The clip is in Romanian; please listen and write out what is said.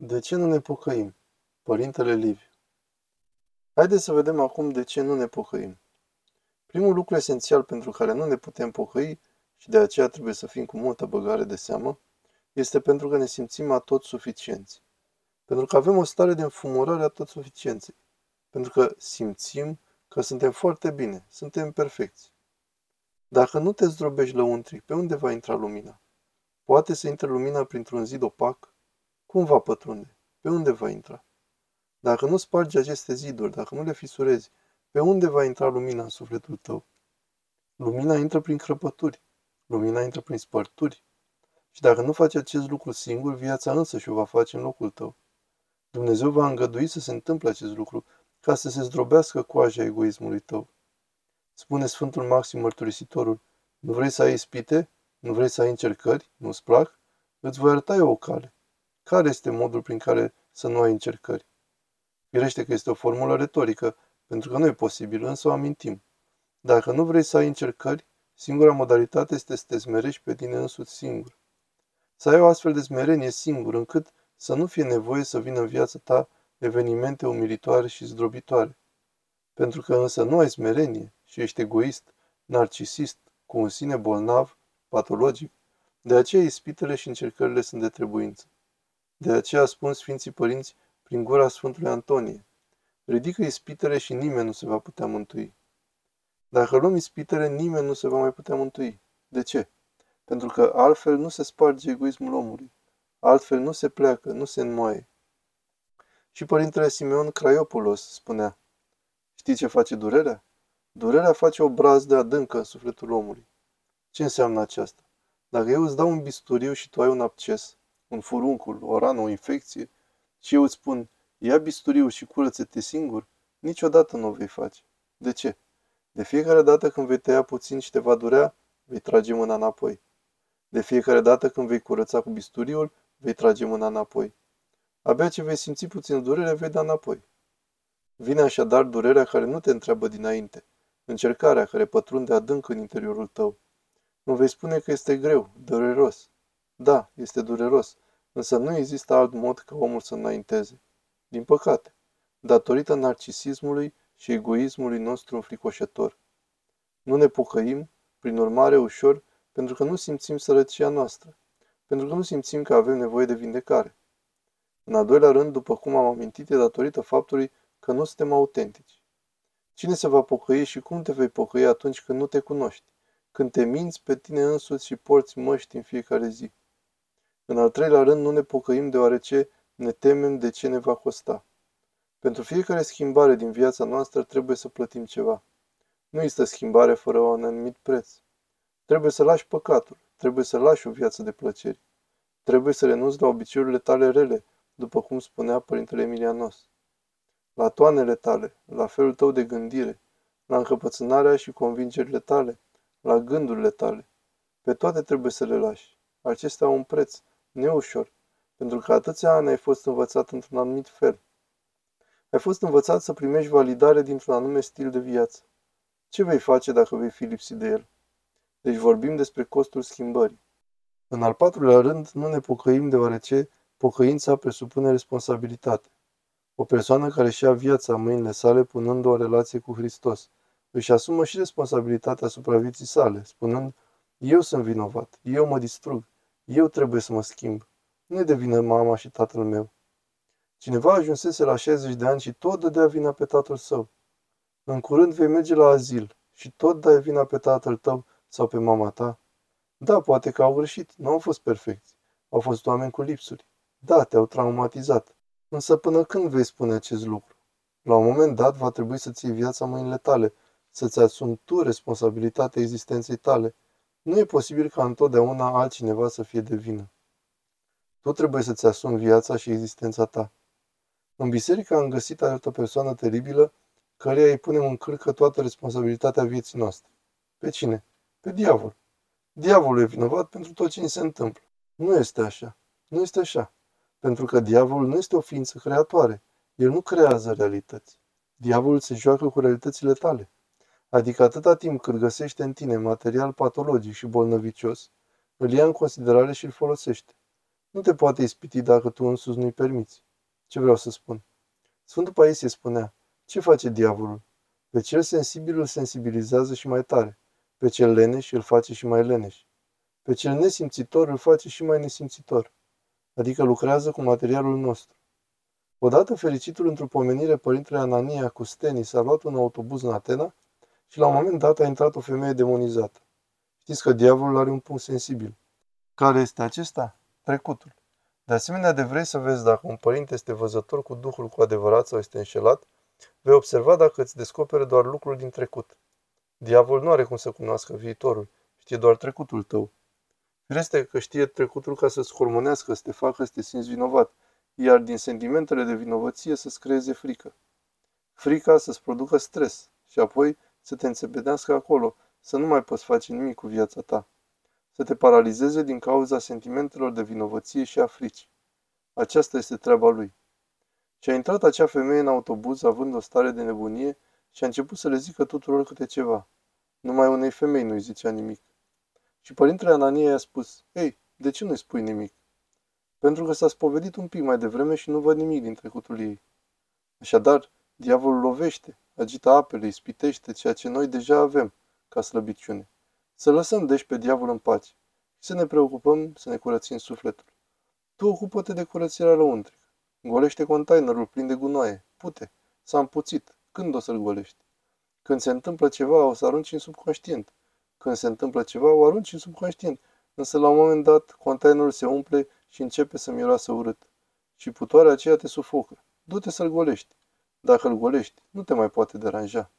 De ce nu ne pocăim? Părintele Liviu Haideți să vedem acum de ce nu ne pocăim. Primul lucru esențial pentru care nu ne putem pocăi și de aceea trebuie să fim cu multă băgare de seamă, este pentru că ne simțim atot suficienți. Pentru că avem o stare de înfumurare a tot suficienței. Pentru că simțim că suntem foarte bine, suntem perfecți. Dacă nu te zdrobești lăuntric, pe unde va intra lumina? Poate să intre lumina printr-un zid opac? Cum va pătrunde? Pe unde va intra? Dacă nu spargi aceste ziduri, dacă nu le fisurezi, pe unde va intra lumina în sufletul tău? Lumina intră prin crăpături. Lumina intră prin spărturi. Și dacă nu faci acest lucru singur, viața însă și o va face în locul tău. Dumnezeu va îngădui să se întâmple acest lucru, ca să se zdrobească coaja egoismului tău. Spune Sfântul Maxim Mărturisitorul, nu vrei să ai ispite? Nu vrei să ai încercări? Nu-ți plac? Îți voi arăta eu o cale. Care este modul prin care să nu ai încercări? Firește că este o formulă retorică, pentru că nu e posibil, însă o amintim. Dacă nu vrei să ai încercări, singura modalitate este să te smerești pe tine însuți singur. Să ai o astfel de smerenie singur, încât să nu fie nevoie să vină în viața ta evenimente umilitoare și zdrobitoare. Pentru că însă nu ai smerenie și ești egoist, narcisist, cu un sine bolnav, patologic, de aceea ispitele și încercările sunt de trebuință. De aceea spun Sfinții Părinți prin gura Sfântului Antonie, ridică ispitele și nimeni nu se va putea mântui. Dacă luăm ispitele, nimeni nu se va mai putea mântui. De ce? Pentru că altfel nu se sparge egoismul omului. Altfel nu se pleacă, nu se înmoaie. Și părintele Simeon Craiopulos spunea, Știi ce face durerea? Durerea face o brazdă adâncă în sufletul omului. Ce înseamnă aceasta? Dacă eu îți dau un bisturiu și tu ai un absces, un furuncul, o rană, o infecție, și eu îți spun, ia bisturiu și curăță-te singur, niciodată nu o vei face. De ce? De fiecare dată când vei tăia puțin și te va durea, vei trage mâna înapoi. De fiecare dată când vei curăța cu bisturiul, vei trage mâna înapoi. Abia ce vei simți puțin durere, vei da înapoi. Vine așadar durerea care nu te întreabă dinainte, încercarea care pătrunde adânc în interiorul tău. Nu vei spune că este greu, dureros. Da, este dureros, însă nu există alt mod ca omul să înainteze. Din păcate, datorită narcisismului și egoismului nostru înfricoșător. Nu ne pocăim, prin urmare, ușor, pentru că nu simțim sărăcia noastră, pentru că nu simțim că avem nevoie de vindecare. În al doilea rând, după cum am amintit, e datorită faptului că nu suntem autentici. Cine se va pocăi și cum te vei pocăi atunci când nu te cunoști, când te minți pe tine însuți și porți măști în fiecare zi? În al treilea rând, nu ne pocăim deoarece ne temem de ce ne va costa. Pentru fiecare schimbare din viața noastră trebuie să plătim ceva. Nu există schimbare fără un anumit preț. Trebuie să lași păcatul, trebuie să lași o viață de plăceri. Trebuie să renunți la obiceiurile tale rele, după cum spunea Părintele Emilianos. La toanele tale, la felul tău de gândire, la încăpățânarea și convingerile tale, la gândurile tale. Pe toate trebuie să le lași. Acesta au un preț, neușor, pentru că atâția ani ai fost învățat într-un anumit fel. Ai fost învățat să primești validare dintr-un anume stil de viață. Ce vei face dacă vei fi lipsit de el? Deci vorbim despre costul schimbării. În al patrulea rând, nu ne pocăim deoarece pocăința presupune responsabilitate. O persoană care și-a viața în mâinile sale punând o relație cu Hristos, își asumă și responsabilitatea asupra vieții sale, spunând, eu sunt vinovat, eu mă distrug, eu trebuie să mă schimb. Nu de vină mama și tatăl meu. Cineva ajunsese la 60 de ani și tot dădea vina pe tatăl său. În curând vei merge la azil și tot dai vina pe tatăl tău sau pe mama ta. Da, poate că au greșit, nu au fost perfecți. Au fost oameni cu lipsuri. Da, te-au traumatizat. Însă până când vei spune acest lucru? La un moment dat va trebui să ții viața în mâinile tale, să-ți asumi tu responsabilitatea existenței tale. Nu e posibil ca întotdeauna altcineva să fie de vină. Tu trebuie să-ți asumi viața și existența ta. În biserică am găsit altă persoană teribilă, căreia îi punem în cârcă toată responsabilitatea vieții noastre. Pe cine? Pe diavol. Diavolul e vinovat pentru tot ce ni se întâmplă. Nu este așa. Nu este așa. Pentru că diavolul nu este o ființă creatoare. El nu creează realități. Diavolul se joacă cu realitățile tale. Adică atâta timp cât găsește în tine material patologic și bolnăvicios, îl ia în considerare și îl folosește. nu te poate ispiti dacă tu însuți nu-i permiți. Ce vreau să spun? Sfântul Paisie spunea, ce face diavolul? Pe cel sensibil îl sensibilizează și mai tare, pe cel leneș îl face și mai leneș, pe cel nesimțitor îl face și mai nesimțitor, adică lucrează cu materialul nostru. Odată fericitul într-o pomenire părintele Anania cu Steni s-a luat un autobuz în Atena și la un moment dat a intrat o femeie demonizată. Știți că diavolul are un punct sensibil. Care este acesta? Trecutul. De asemenea, de vrei să vezi dacă un părinte este văzător cu Duhul cu adevărat sau este înșelat, vei observa dacă îți descopere doar lucruri din trecut. Diavol nu are cum să cunoască viitorul, știe doar trecutul tău. Firește că știe trecutul ca să-ți hormonească, să te facă să te simți vinovat, iar din sentimentele de vinovăție să-ți creeze frică. Frica să-ți producă stres și apoi să te înțepedească acolo, să nu mai poți face nimic cu viața ta. Să te paralizeze din cauza sentimentelor de vinovăție și a fricii. Aceasta este treaba lui. Și a intrat acea femeie în autobuz având o stare de nebunie și a început să le zică tuturor câte ceva. Numai unei femei nu-i zicea nimic. Și părintele Anania i-a spus, Ei, de ce nu-i spui nimic? Pentru că s-a spovedit un pic mai devreme și nu văd nimic din trecutul ei. Așadar, diavolul lovește, agită apele, ispitește ceea ce noi deja avem ca slăbiciune. Să lăsăm deci pe diavol în pace și să ne preocupăm să ne curățim sufletul. Tu ocupă-te de curățirea lăuntrică. Golește containerul plin de gunoaie. Pute. S-a împuțit. Când o să-l golești? Când se întâmplă ceva, o să arunci în subconștient. Când se întâmplă ceva, o arunci în subconștient. Însă la un moment dat, containerul se umple și începe să miroasă urât. Și putoarea aceea te sufocă. Du-te să-l golești. Dacă îl golești, nu te mai poate deranja.